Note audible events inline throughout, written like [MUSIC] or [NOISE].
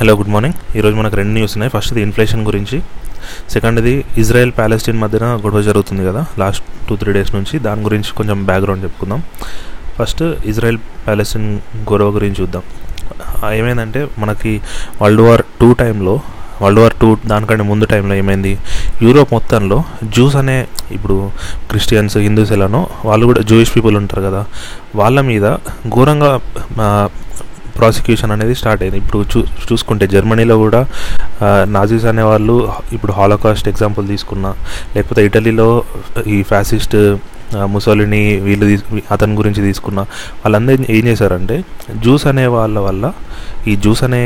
Hello good morning ఈరోజు మనకు రెండు న్యూస్ ఉన్నాయి. ఫస్ట్ది ఇన్ఫ్లేషన్ గురించి. సెకండ్ది ఇజ్రాయెల్ ప్యాలెస్టీన్ మధ్యన గొడవ జరుగుతుంది కదా లాస్ట్ టూ త్రీ డేస్ నుంచి. దాని గురించి కొంచెం బ్యాక్గ్రౌండ్ చెప్పుకుందాం. ఫస్ట్ ఇజ్రాయెల్ ప్యాలెస్టీన్ గొడవ గురించి చూద్దాం. ఏమైందంటే మనకి వరల్డ్ వార్ టూ టైంలో వరల్డ్ వార్ టూ దానికంటే ముందు టైంలో ఏమైంది? యూరోప్ మొత్తంలో జ్యూస్ అనే ఇప్పుడు క్రిస్టియన్స్ హిందూస్ ఎలానో వాళ్ళు కూడా జూయిష్ పీపుల్ ఉంటారు కదా. వాళ్ళ మీద ఘోరంగా ప్రాసిక్యూషన్ అనేది స్టార్ట్ అయింది. ఇప్పుడు చూ చూసుకుంటే జర్మనీలో కూడా నాజీస్ అనేవాళ్ళు ఇప్పుడు హాలోకాస్ట్ ఎగ్జాంపుల్ తీసుకున్నా లేకపోతే ఇటలీలో ఈ ఫ్యాసిస్ట్ ముసలిని వీళ్ళు అతని గురించి తీసుకున్న వాళ్ళందరూ ఏం చేశారంటే జ్యూస్ అనే వాళ్ళ వల్ల ఈ జ్యూస్ అనే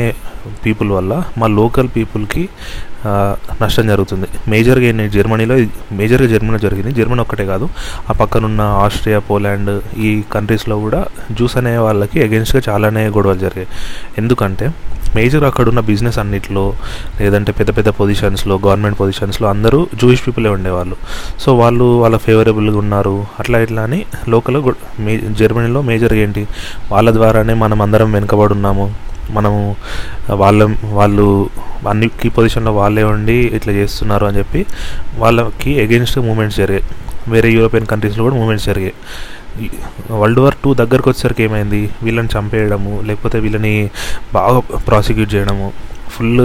పీపుల్ వల్ల మా లోకల్ పీపుల్కి నష్టం జరుగుతుంది. మేజర్గా ఏంటి జర్మనీలో మేజర్గా జర్మనీ జరిగింది. జర్మనీ ఒక్కటే కాదు ఆ పక్కనున్న ఆస్ట్రియా పోలాండ్ ఈ కంట్రీస్లో కూడా జ్యూస్ అనే వాళ్ళకి అగెన్స్ట్గా చాలానే గొడవలు జరిగాయి. ఎందుకంటే మేజర్ అక్కడున్న బిజినెస్ అన్నిట్లో లేదంటే పెద్ద పెద్ద పొజిషన్స్లో గవర్నమెంట్ పొజిషన్స్లో అందరూ జూయిష్ పీపులే ఉండేవాళ్ళు. సో వాళ్ళు వాళ్ళ ఫేవరబుల్గా ఉన్నారు. అట్లా ఇట్లా అని లోకల్ మే జర్మనీలో మేజర్ ఏంటి? వాళ్ళ ద్వారానే మనం అందరం వెనుకబడి ఉన్నాము. మనము వాళ్ళ వాళ్ళు అన్ని కీ పొజిషన్లో వాళ్ళే ఉండి ఇట్లా చేస్తున్నారు అని చెప్పి వాళ్ళకి ఎగెన్స్ట్ మూమెంట్స్ జరిగాయి. వేరే యూరోపియన్ కంట్రీస్లో కూడా మూమెంట్స్ జరిగాయి. వరల్డ్ వార్ టూ దగ్గరకు వచ్చేసరికి ఏమైంది? వీళ్ళని చంపేయడము లేకపోతే వీళ్ళని బాగా ప్రాసిక్యూట్ చేయడము ఫుల్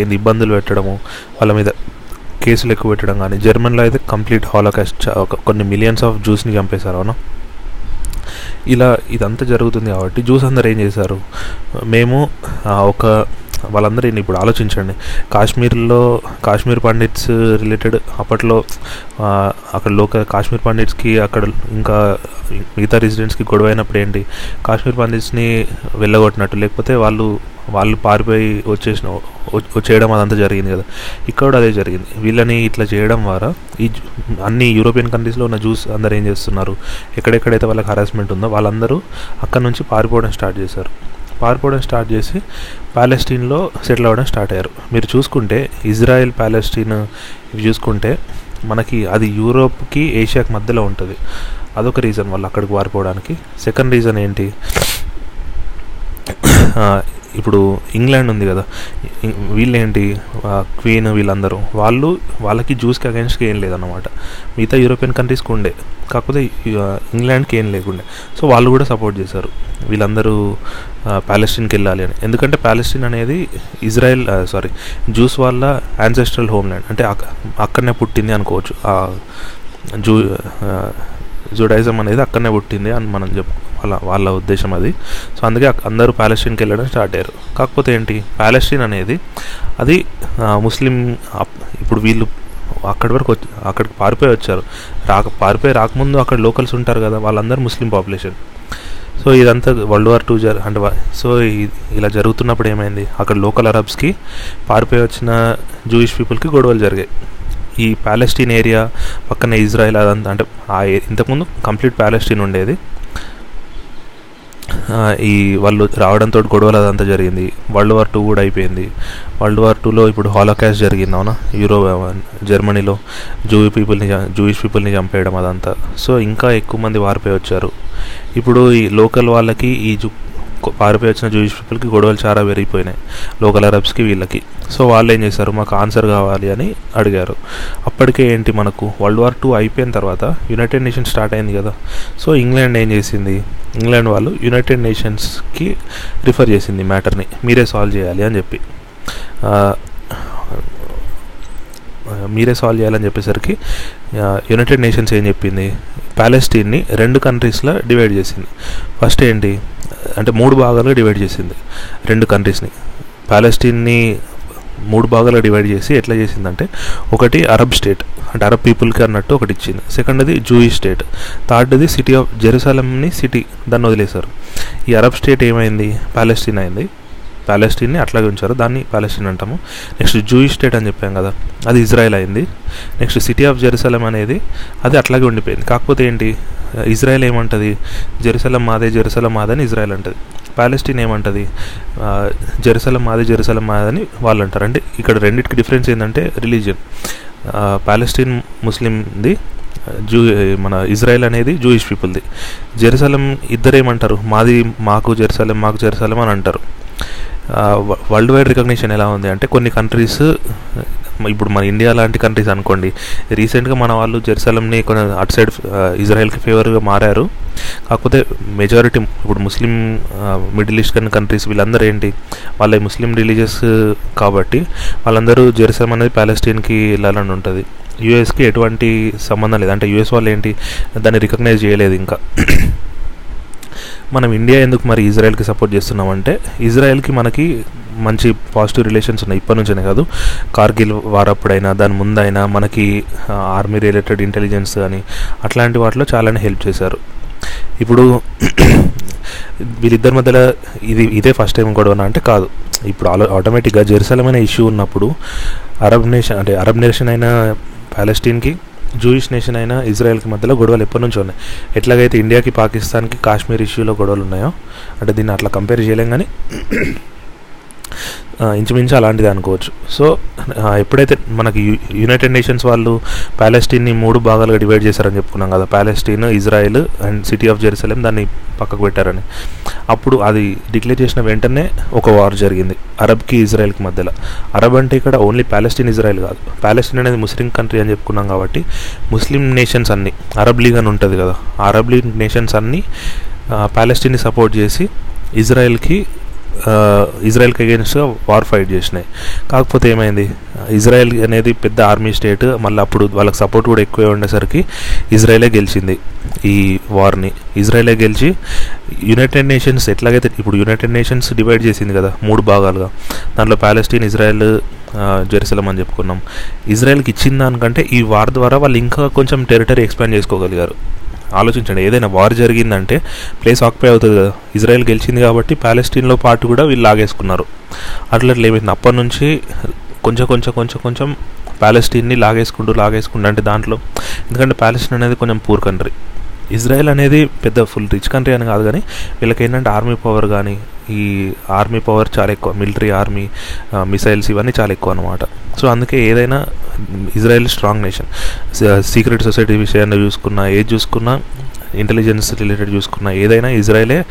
ఏంది ఇబ్బందులు పెట్టడము వాళ్ళ మీద కేసులు ఎక్కువ పెట్టడం కానీ జర్మన్లో అయితే కంప్లీట్ హాలోకాస్ట్ కొన్ని మిలియన్స్ ఆఫ్ జ్యూస్ని చంపేశారు అవునా? ఇలా ఇదంతా జరుగుతుంది కాబట్టి జ్యూస్ అందరు ఏం చేశారు? మేము ఒక వాళ్ళందరూ ఇప్పుడు ఆలోచించండి. కాశ్మీర్లో కాశ్మీర్ పండిట్స్ రిలేటెడ్ అప్పట్లో అక్కడ లోకల్ కాశ్మీర్ పండిట్స్కి అక్కడ ఇంకా మిగతా రెసిడెంట్స్కి గొడవ అయినప్పుడు ఏంటి? కాశ్మీర్ పండిట్స్ని వెళ్ళగొట్టినట్టు లేకపోతే వాళ్ళు వాళ్ళు పారిపోయి వచ్చేసిన చేయడం వచ్చేయడం అదంతా జరిగింది కదా. ఇక్కడ కూడా అదే జరిగింది. వీళ్ళని ఇట్లా చేయడం ద్వారా ఈ అన్ని యూరోపియన్ కంట్రీస్లో ఉన్న జ్యూస్ అందరు ఏం చేస్తున్నారు? ఎక్కడెక్కడైతే వాళ్ళకి హరాస్మెంట్ ఉందో వాళ్ళందరూ అక్కడ నుంచి పారిపోవడం స్టార్ట్ చేశారు. పారిపోవడం స్టార్ట్ చేసి ప్యాలెస్టీన్లో సెటిల్ అవ్వడం స్టార్ట్ అయ్యారు. మీరు చూసుకుంటే ఇజ్రాయెల్ ప్యాలెస్టీన్ ఇవి చూసుకుంటే మనకి అది యూరోప్కి ఏషియాకి మధ్యలో ఉంటుంది. అదొక రీజన్ వాళ్ళు అక్కడికి పారిపోవడానికి సెకండ్ రీజన్ ఏంటి? ఇప్పుడు ఇంగ్లాండ్ ఉంది కదా. వీళ్ళేంటి? క్వీన్ వీళ్ళందరూ. వాళ్ళు వాళ్ళకి జ్యూస్కి అగెన్స్ట్కి ఏం లేదన్నమాట. మిగతా యూరోపియన్ కంట్రీస్కి ఉండే. కాకపోతే ఇంగ్లాండ్కి ఏం లేకుండే. సో వాళ్ళు కూడా సపోర్ట్ చేశారు. వీళ్ళందరూ ప్యాలెస్టీన్కి వెళ్ళాలి అని. ఎందుకంటే ప్యాలెస్టీన్ అనేది ఇజ్రాయెల్ సారీ జ్యూస్ వాళ్ళ యాన్సెస్ట్రల్ హోమ్ల్యాండ్ అంటే అక్క- అక్కడనే పుట్టింది అనుకోవచ్చు. ఆ జూ జుడైజం అనేది అక్కడనే పుట్టింది అని మనం చెప్పు వాళ్ళ వాళ్ళ ఉద్దేశం అది. సో అందుకే అందరూ ప్యాలెస్టీన్కి వెళ్ళడం స్టార్ట్ అయ్యారు. కాకపోతే ఏంటి? ప్యాలెస్టీన్ అనేది అది ముస్లిం ఇప్పుడు వీళ్ళు అక్కడి వరకు వచ్చి అక్కడికి పారిపోయి వచ్చారు. రాక పారిపోయి రాకముందు అక్కడ లోకల్స్ ఉంటారు కదా వాళ్ళందరూ ముస్లిం పాపులేషన్. సో ఇదంతా వరల్డ్ వార్ టూ జర్ అంటే సో ఇలా జరుగుతున్నప్పుడు ఏమైంది? అక్కడ లోకల్ అరబ్స్కి పారిపోయి వచ్చిన జూయిష్ పీపుల్కి గొడవలు జరిగాయి. ఈ ప్యాలెస్టీన్ ఏరియా పక్కన ఇజ్రాయెల్ అదంతా అంటే ఆ ఇంతకుముందు కంప్లీట్ ప్యాలెస్టీన్ ఉండేది. ఈ వాళ్ళు రావడంతో గొడవలు అదంతా జరిగింది. వరల్డ్ వార్ టూ కూడా అయిపోయింది. వరల్డ్ వార్ టూలో ఇప్పుడు హాలోకాస్ట్ జరిగింది అవునా? యూరో జర్మనీలో జూ పీపుల్ని జూయిష్ పీపుల్ని చంపేయడం అదంతా. సో ఇంకా ఎక్కువ మంది వారిపోయి వచ్చారు. ఇప్పుడు ఈ లోకల్ వాళ్ళకి ఈ జు పారిపోయి వచ్చిన జూయిష్ పీపుల్కి గొడవలు చాలా పెరిగిపోయినాయి. లోకల్ అరబ్స్కి వీళ్ళకి. సో వాళ్ళు ఏం చేశారు? మాకు ఆన్సర్ కావాలి అని అడిగారు. అప్పటికే ఏంటి మనకు? వరల్డ్ వార్ టూ అయిపోయిన తర్వాత యునైటెడ్ నేషన్స్ స్టార్ట్ అయింది కదా. సో ఇంగ్లాండ్ ఏం చేసింది? ఇంగ్లాండ్ వాళ్ళు యునైటెడ్ నేషన్స్కి రిఫర్ చేసింది మ్యాటర్ని మీరే సాల్వ్ చేయాలి అని చెప్పి. మీరే సాల్వ్ చేయాలని చెప్పేసరికి యునైటెడ్ నేషన్స్ ఏం చెప్పింది? ప్యాలెస్టీన్ని రెండు కంట్రీస్లో డివైడ్ చేసింది. ఫస్ట్ ఏంటి? అంటే మూడు భాగాలుగా డివైడ్ చేసింది. రెండు కంట్రీస్ని ప్యాలెస్టీన్ని మూడు భాగాలుగా డివైడ్ చేసి ఎట్లా చేసిందంటే ఒకటి అరబ్ స్టేట్ అంటే అరబ్ పీపుల్కి అన్నట్టు ఒకటి ఇచ్చింది. సెకండ్ది జూయి స్టేట్ థర్డ్ది సిటీ ఆఫ్ జెరూసలంని సిటీ దాన్ని వదిలేశారు. ఈ అరబ్ స్టేట్ ఏమైంది? ప్యాలెస్టీన్ అయింది. ప్యాలెస్టీన్ని అట్లాగే ఉంచారు. దాన్ని ప్యాలెస్టీన్ అంటాము. నెక్స్ట్ జూయిష్ స్టేట్ అని చెప్పాం కదా అది ఇజ్రాయెల్ అయింది. నెక్స్ట్ సిటీ ఆఫ్ జెరూసలం అనేది అది అట్లాగే ఉండిపోయింది. కాకపోతే ఏంటి ఇజ్రాయెల్ ఏమంటుంది? జెరూసలం మాదే జెరూసలం మాదని ఇజ్రాయెల్ అంటుంది. ప్యాలెస్టీన్ ఏమంటుంది? జెరూసలం మాదే జెరూసలం మాదని వాళ్ళు అంటారు. అంటే ఇక్కడ రెండింటికి డిఫరెన్స్ ఏంటంటే రిలీజియన్. ప్యాలెస్టీన్ ముస్లింది జూ మన ఇజ్రాయెల్ అనేది జూయిష్ పీపుల్ది. జెరూసలం ఇద్దరేమంటారు? మాది మాకు జెరూసలం మాకు జెరూసలం అని అంటారు. వరల్డ్ వైడ్ రికగ్నిషన్ ఎలా ఉంది? అంటే కొన్ని కంట్రీస్ ఇప్పుడు మన ఇండియా లాంటి కంట్రీస్ అనుకోండి రీసెంట్గా మన వాళ్ళు జెరూసలంని కొన్ని అటు సైడ్ ఇజ్రాయెల్కి ఫేవర్గా మారారు. కాకపోతే మెజారిటీ ఇప్పుడు ముస్లిం మిడిల్ ఈస్ట్ కంట్రీస్ వీళ్ళందరూ ఏంటి? వాళ్ళ ముస్లిం రిలీజియస్ కాబట్టి వాళ్ళందరూ జెరూసలం అనేది ప్యాలెస్టీన్కి వెళ్ళాలని ఉంటుంది. యూఎస్కి ఎటువంటి సంబంధం లేదు. అంటే యూఎస్ వాళ్ళు ఏంటి? దాన్ని రికగ్నైజ్ చేయలేదు ఇంకా. మనం ఇండియా ఎందుకు మరి ఇజ్రాయెల్కి సపోర్ట్ చేస్తున్నామంటే ఇజ్రాయెల్కి మనకి మంచి పాజిటివ్ రిలేషన్స్ ఉన్నాయి. ఇప్పటి నుంచే కాదు. కార్గిల్ వారప్పుడైనా దాని ముందైనా మనకి ఆర్మీ రిలేటెడ్ ఇంటెలిజెన్స్ అని అట్లాంటి వాటిలో చాలానే హెల్ప్ చేశారు. ఇప్పుడు [CLEARS THROAT] వీళ్ళిద్దరి మధ్యలో ఇది ఇదే ఫస్ట్ టైం గొడవన అంటే కాదు. ఇప్పుడు ఆలో ఆటోమేటిక్గా జెరూసలం ఇష్యూ ఉన్నప్పుడు అరబ్ నేషన్ అంటే అరబ్ నేషన్ అయిన ప్యాలెస్టీన్కి జూయిష్ నేషన్ అయినా ఇజ్రాయెల్కి మధ్యలో గొడవలు ఎప్పటి నుంచో ఉన్నాయి. ఎట్లాగైతే ఇండియాకి పాకిస్తాన్కి కాశ్మీర్ ఇష్యూలో గొడవలు ఉన్నాయో అంటే దీన్ని అట్లా కంపేర్ చేయలేం కానీ ఇంచుమించు అలాంటిది అనుకోవచ్చు. సో ఎప్పుడైతే మనకి యునైటెడ్ నేషన్స్ వాళ్ళు ప్యాలెస్టీన్ని మూడు భాగాలుగా డివైడ్ చేశారని చెప్పుకున్నాం కదా. Palestine Israel and city of Jerusalem దాన్ని పక్కకు పెట్టారని. అప్పుడు అది డిక్లేర్ చేసిన వెంటనే ఒక వార్ జరిగింది. అరబ్కి ఇజ్రాయెల్కి మధ్యలో. అరబ్ అంటే ఇక్కడ ఓన్లీ ప్యాలెస్టీన్ ఇజ్రాయెల్ కాదు. ప్యాలెస్టీన్ అనేది ముస్లిం కంట్రీ అని చెప్పుకున్నాం కాబట్టి ముస్లిం నేషన్స్ అన్నీ అరబ్ లీగ్ అని ఉంటుంది కదా. అరబ్ లీగ్ నేషన్స్ అన్నీ ప్యాలెస్టీన్ని సపోర్ట్ చేసి ఇజ్రాయెల్కి ఇజ్రాయెల్కి అగేన్స్ట్గా వార్ ఫైట్ చేసినాయి. కాకపోతే ఏమైంది? ఇజ్రాయెల్ అనేది పెద్ద ఆర్మీ స్టేట్ మళ్ళీ అప్పుడు వాళ్ళకి సపోర్ట్ కూడా ఎక్కువే ఉండేసరికి ఇజ్రాయెలే గెలిచింది ఈ వార్ని ఇజ్రాయెలే గెలిచి యునైటెడ్ నేషన్స్ ఎట్లాగైతే ఇప్పుడు యునైటెడ్ నేషన్స్ డివైడ్ చేసింది కదా మూడు భాగాలుగా. దాంట్లో ప్యాలెస్టీన్ ఇజ్రాయెల్ జెరూసలం అని చెప్పుకున్నాం. ఇజ్రాయెల్కి ఇచ్చిన దానికంటే ఈ వార్ ద్వారా వాళ్ళు ఇంకా కొంచెం టెరిటరీ ఎక్స్పాండ్ చేసుకోగలిగారు. ఆలోచించండి. ఏదైనా వార్ జరిగిందంటే ప్లేస్ ఆక్యుపై అవుతుంది కదా. ఇజ్రాయెల్ గెలిచింది కాబట్టి ప్యాలెస్టీన్లో పాటు కూడా వీళ్ళు లాగేసుకున్నారు. అట్లా ఏమైంది? అప్పటి నుంచి కొంచెం కొంచెం కొంచెం కొంచెం ప్యాలెస్టీన్ని లాగేసుకుంటూ లాగేసుకుంటూ అంటే దాంట్లో ఎందుకంటే ప్యాలెస్టీన్ అనేది కొంచెం పూర్ కంట్రీ ఇజ్రాయెల్ అనేది పెద్ద ఫుల్ రిచ్ కంట్రీ అని కాదు కానీ వీళ్ళకి ఏంటంటే ఆర్మీ పవర్ కానీ ఈ ఆర్మీ పవర్ చాలా ఎక్కువ మిలిటరీ ఆర్మీ మిసైల్స్ ఇవన్నీ చాలా ఎక్కువ అనమాట సో అందుకే ఏదైనా Israel strong nation. Secret society విషయాన్ని చూసుకున్నా ఏది చూసుకున్నా ఇంటెలిజెన్స్ రిలేటెడ్ చూసుకున్నా ఏదైనా ఇజ్రాయెలే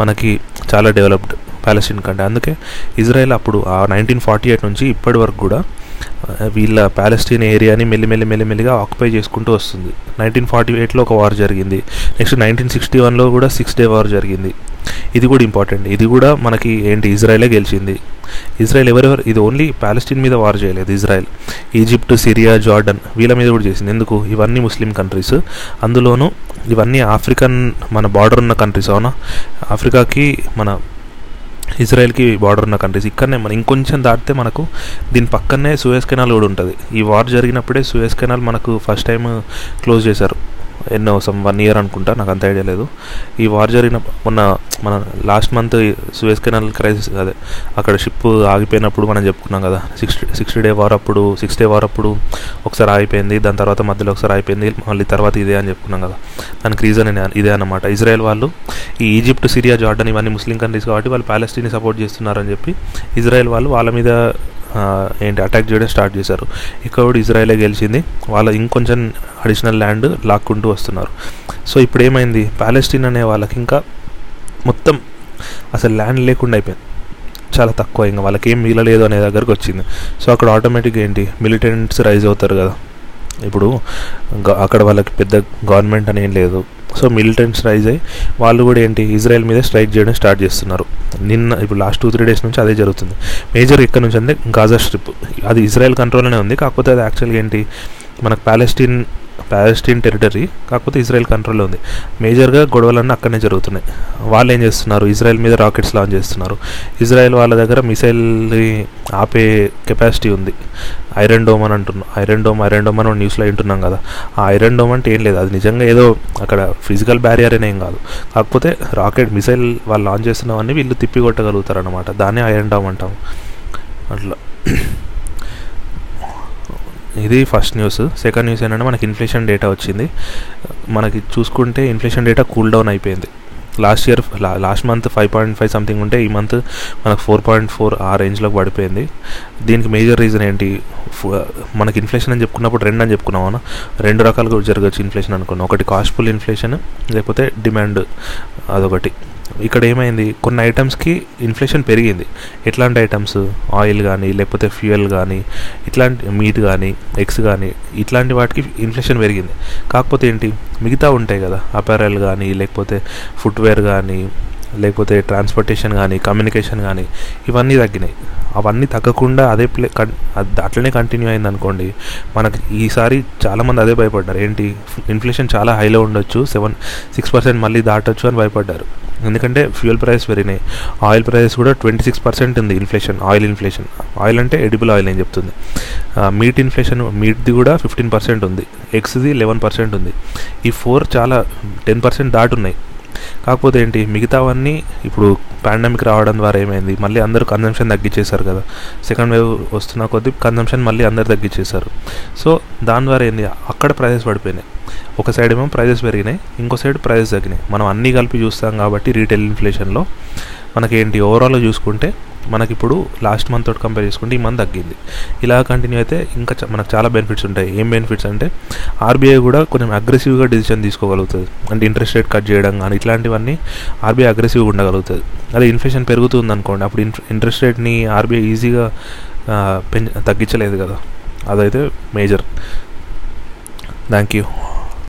మనకి చాలా డెవలప్డ్ ప్యాలెస్టీన్ కంటే అందుకే ఇజ్రాయెల్ అప్పుడు ఆ నైన్టీన్ ఫార్టీ ఎయిట్ నుంచి ఇప్పటి వరకు కూడా వీళ్ళ ప్యాలెస్టీన్ ఏరియాని మెల్లిమెల్లి మెల్లిమెల్లిగా ఆక్యుపై చేసుకుంటూ వస్తుంది. నైన్టీన్ ఫార్టీ ఎయిట్లో ఒక వార్ జరిగింది. నెక్స్ట్ నైన్టీన్ సిక్స్టీ వన్లో కూడా సిక్స్ డే వార్ జరిగింది. ఇది కూడా ఇంపార్టెంట్ ఇది కూడా మనకి ఏంటి? ఇజ్రాయెలే గెలిచింది. ఇజ్రాయెల్ ఎవరెవరు? ఇది ఓన్లీ ప్యాలెస్టీన్ మీద వార్ చేయలేదు ఇజ్రాయెల్. ఈజిప్ట్ సిరియా జార్డన్ వీళ్ళ మీద కూడా చేసింది. ఎందుకు? ఇవన్నీ ముస్లిం కంట్రీస్ అందులోనూ ఇవన్నీ ఆఫ్రికన్ మన బార్డర్ ఉన్న కంట్రీస్ అవునా? ఆఫ్రికాకి మన ఇజ్రాయెల్కి బార్డర్ ఉన్న కంట్రీస్. ఇక్కడనే మనం ఇంకొంచెం దాటితే మనకు దీని పక్కనే సూయస్ కెనాల్ కూడా ఉంటుంది. ఈ వార్ జరిగినప్పుడే సూయస్ కెనాల్ మనకు ఫస్ట్ టైం క్లోజ్ చేశారు. ఎన్నో సమ్ వన్ ఇయర్ అనుకుంటా నాకు అంత ఐడియా లేదు. ఈ వార్ జరిగిన మొన్న మన last month Suez canal crisis అదే అక్కడ షిప్ ఆగిపోయినప్పుడు మనం చెప్పుకున్నాం కదా సిక్స్టీ సిక్స్టీ డే వార్ అప్పుడు సిక్స్ డే వార్ అప్పుడు ఒకసారి ఆగిపోయింది దాని తర్వాత మధ్యలో ఒకసారి అయిపోయింది మళ్ళీ తర్వాత ఇదే అని చెప్పుకున్నాం కదా. దానికి రీజన్ ఇదే అనమాట ఇజ్రాయెల్ వాళ్ళు ఈ ఈజిప్ట్ సిరియా జార్డన్ ఇవన్నీ ముస్లిం కంట్రీస్ కాబట్టి వాళ్ళు ప్యాలెస్టీని సపోర్ట్ చేస్తున్నారని చెప్పి ఇజ్రాయెల్ వాళ్ళు వాళ్ళ మీద ఏంటి అటాక్ చేయడం స్టార్ట్ చేశారు. ఇక్కడ కూడా గెలిచింది. వాళ్ళ ఇంకొంచెం అడిషనల్ ల్యాండ్ లాక్కుంటూ వస్తున్నారు. సో ఇప్పుడు ఏమైంది ప్యాలెస్టీన్ అనే వాళ్ళకి ఇంకా మొత్తం అసలు ల్యాండ్ లేకుండా అయిపోయింది. చాలా తక్కువ ఇంకా వాళ్ళకి ఏం మిగలలేదు అనే దగ్గరకు వచ్చింది. సో అక్కడ ఆటోమేటిక్గా ఏంటి? మిలిటెంట్స్ రైజ్ అవుతారు కదా. ఇప్పుడు అక్కడ వాళ్ళకి పెద్ద గవర్నమెంట్ అని ఏం లేదు. సో మిలిటెంట్స్ రైజ్ అయ్యి వాళ్ళు కూడా ఏంటి ఇజ్రాయెల్ మీద స్ట్రైక్ చేయడం స్టార్ట్ చేస్తున్నారు. నిన్న ఇప్పుడు లాస్ట్ టూ త్రీ డేస్ నుంచి అదే జరుగుతుంది. మేజర్ ఇక్కడ నుంచి అంటే గాజా స్ట్రిప్. అది ఇజ్రాయెల్ కంట్రోల్లోనే ఉంది. కాకపోతే అది యాక్చువల్గా ఏంటి మనకు ప్యాలెస్టీన్ ప్యాలెస్టీన్ టెరిటరీ కాకపోతే ఇజ్రాయెల్ కంట్రోల్లో ఉంది. మేజర్గా గొడవలన్నీ అక్కడనే జరుగుతున్నాయి. వాళ్ళు ఏం చేస్తున్నారు? ఇజ్రాయెల్ మీద రాకెట్స్ లాంచ్ చేస్తున్నారు. ఇజ్రాయెల్ వాళ్ళ దగ్గర మిసైల్ని ఆపే కెపాసిటీ ఉంది. ఐరన్ డోమ్ అని అంటున్నాం ఐరన్ డోమ్ ఐరన్ డోమ్ అని న్యూస్లో వింటున్నాం కదా. ఆ ఐరన్ డోమ్ అంటే ఏం లేదు. అది నిజంగా ఏదో అక్కడ ఫిజికల్ బ్యారియర్ ఏం కాదు. కాకపోతే రాకెట్ మిసైల్ వాళ్ళు లాంచ్ చేస్తున్నవన్నీ వీళ్ళు తిప్పి కొట్టగలుగుతారు అనమాట దాన్ని ఐరన్ డోమ్ అంటాం అట్లా. ఇది ఫస్ట్ న్యూస్ సెకండ్ న్యూస్ ఏంటంటే మనకి ఇన్ఫ్లేషన్ డేటా వచ్చింది. మనకి చూసుకుంటే ఇన్ఫ్లేషన్ డేటా కూల్ డౌన్ అయిపోయింది. Last year last month five point five something ఉంటే ఈ మంత్ మనకు ఫోర్ పాయింట్ ఫోర్ ఆ రేంజ్లోకి పడిపోయింది. దీనికి మేజర్ రీజన్ ఏంటి? మనకి ఇన్ఫ్లేషన్ అని చెప్పుకున్నప్పుడు రెండు అని చెప్పుకున్నామన్నా రెండు రకాలుగా జరగచ్చు ఇన్ఫ్లేషన్ అనుకున్నాం. ఒకటి కాస్ట్ఫుల్ ఇన్ఫ్లేషన్ లేకపోతే డిమాండ్ అదొకటి. ఇక్కడ ఏమైంది? కొన్ని ఐటమ్స్కి ఇన్ఫ్లేషన్ పెరిగింది. ఎట్లాంటి ఐటమ్స్? ఆయిల్ కానీ లేకపోతే ఫ్యూయల్ కానీ ఇట్లాంటి మీట్ కానీ ఎగ్స్ కానీ ఇట్లాంటి వాటికి ఇన్ఫ్లేషన్ పెరిగింది. కాకపోతే ఏంటి? మిగతా ఉంటాయి కదా. అపారల్ కానీ లేకపోతే ఫుట్వేర్ కానీ లేకపోతే ట్రాన్స్పోర్టేషన్ కానీ కమ్యూనికేషన్ కానీ ఇవన్నీ తగ్గినాయి. అవన్నీ తగ్గకుండా అదే ప్లే అట్లనే కంటిన్యూ అయింది అనుకోండి మనకి ఈసారి చాలామంది అదే భయపడ్డారు. ఏంటి? ఇన్ఫ్లేషన్ చాలా హైలో ఉండొచ్చు సెవెన్ సిక్స్ పర్సెంట్ మళ్ళీ దాటొచ్చు అని భయపడ్డారు. ఎందుకంటే ఫ్యూయల్ ప్రైస్ పెరిగినాయి. ఆయిల్ ప్రైస్ కూడా ట్వంటీ సిక్స్ పర్సెంట్ ఉంది ఇన్ఫ్లేషన్ ఆయిల్ ఇన్ఫ్లేషన్. ఆయిల్ అంటే ఎడిబుల్ ఆయిల్ అని చెప్తుంది. మీట్ ఇన్ఫ్లేషన్ మీట్ది కూడా ఫిఫ్టీన్ పర్సెంట్ ఉంది. ఎగ్స్ది లెవెన్ పర్సెంట్ ఉంది. ఈ ఫోర్ చాలా టెన్ పర్సెంట్ దాటున్నాయి. కాకపోతే ఏంటి మిగతావన్నీ ఇప్పుడు పాండమిక్ రావడం ద్వారా ఏమైంది మళ్ళీ అందరూ కన్జంప్షన్ తగ్గించేశారు కదా. సెకండ్ వేవ్ వస్తున్న కొద్దీ కన్జంప్షన్ మళ్ళీ అందరు తగ్గించేశారు సో దాని ద్వారా ఏంది అక్కడ ప్రైసెస్ పడిపోయినాయి. ఒక సైడ్ ఏమో ప్రైజెస్ పెరిగినాయి ఇంకో సైడ్ ప్రైజెస్ తగ్గినాయి. మనం అన్నీ కలిపి చూస్తాం కాబట్టి రీటైల్ ఇన్ఫ్లేషన్లో మనకేంటి? ఓవరాల్గా చూసుకుంటే మనకి ఇప్పుడు లాస్ట్ మంత్ తోటి కంపేర్ చేసుకుంటే ఈ మంత్ తగ్గింది. ఇలా కంటిన్యూ అయితే ఇంకా మనకు చాలా బెనిఫిట్స్ ఉంటాయి. ఏం బెనిఫిట్స్ అంటే ఆర్బీఐ కూడా కొంచెం అగ్రెసివ్గా డిసిషన్ తీసుకోగలుగుతుంది. అంటే ఇంట్రెస్ట్ రేట్ కట్ చేయడం కానీ ఇట్లాంటివన్నీ ఆర్బీఐ అగ్రెసివ్గా ఉండగలుగుతుంది. అదే ఇన్ఫ్లేషన్ పెరుగుతుంది అనుకోండి అప్పుడు ఇంట్రెస్ట్ రేట్ని ఆర్బీఐ ఈజీగా పెంచ తగ్గించలేదు కదా. అదైతే మేజర్ థ్యాంక్ యూ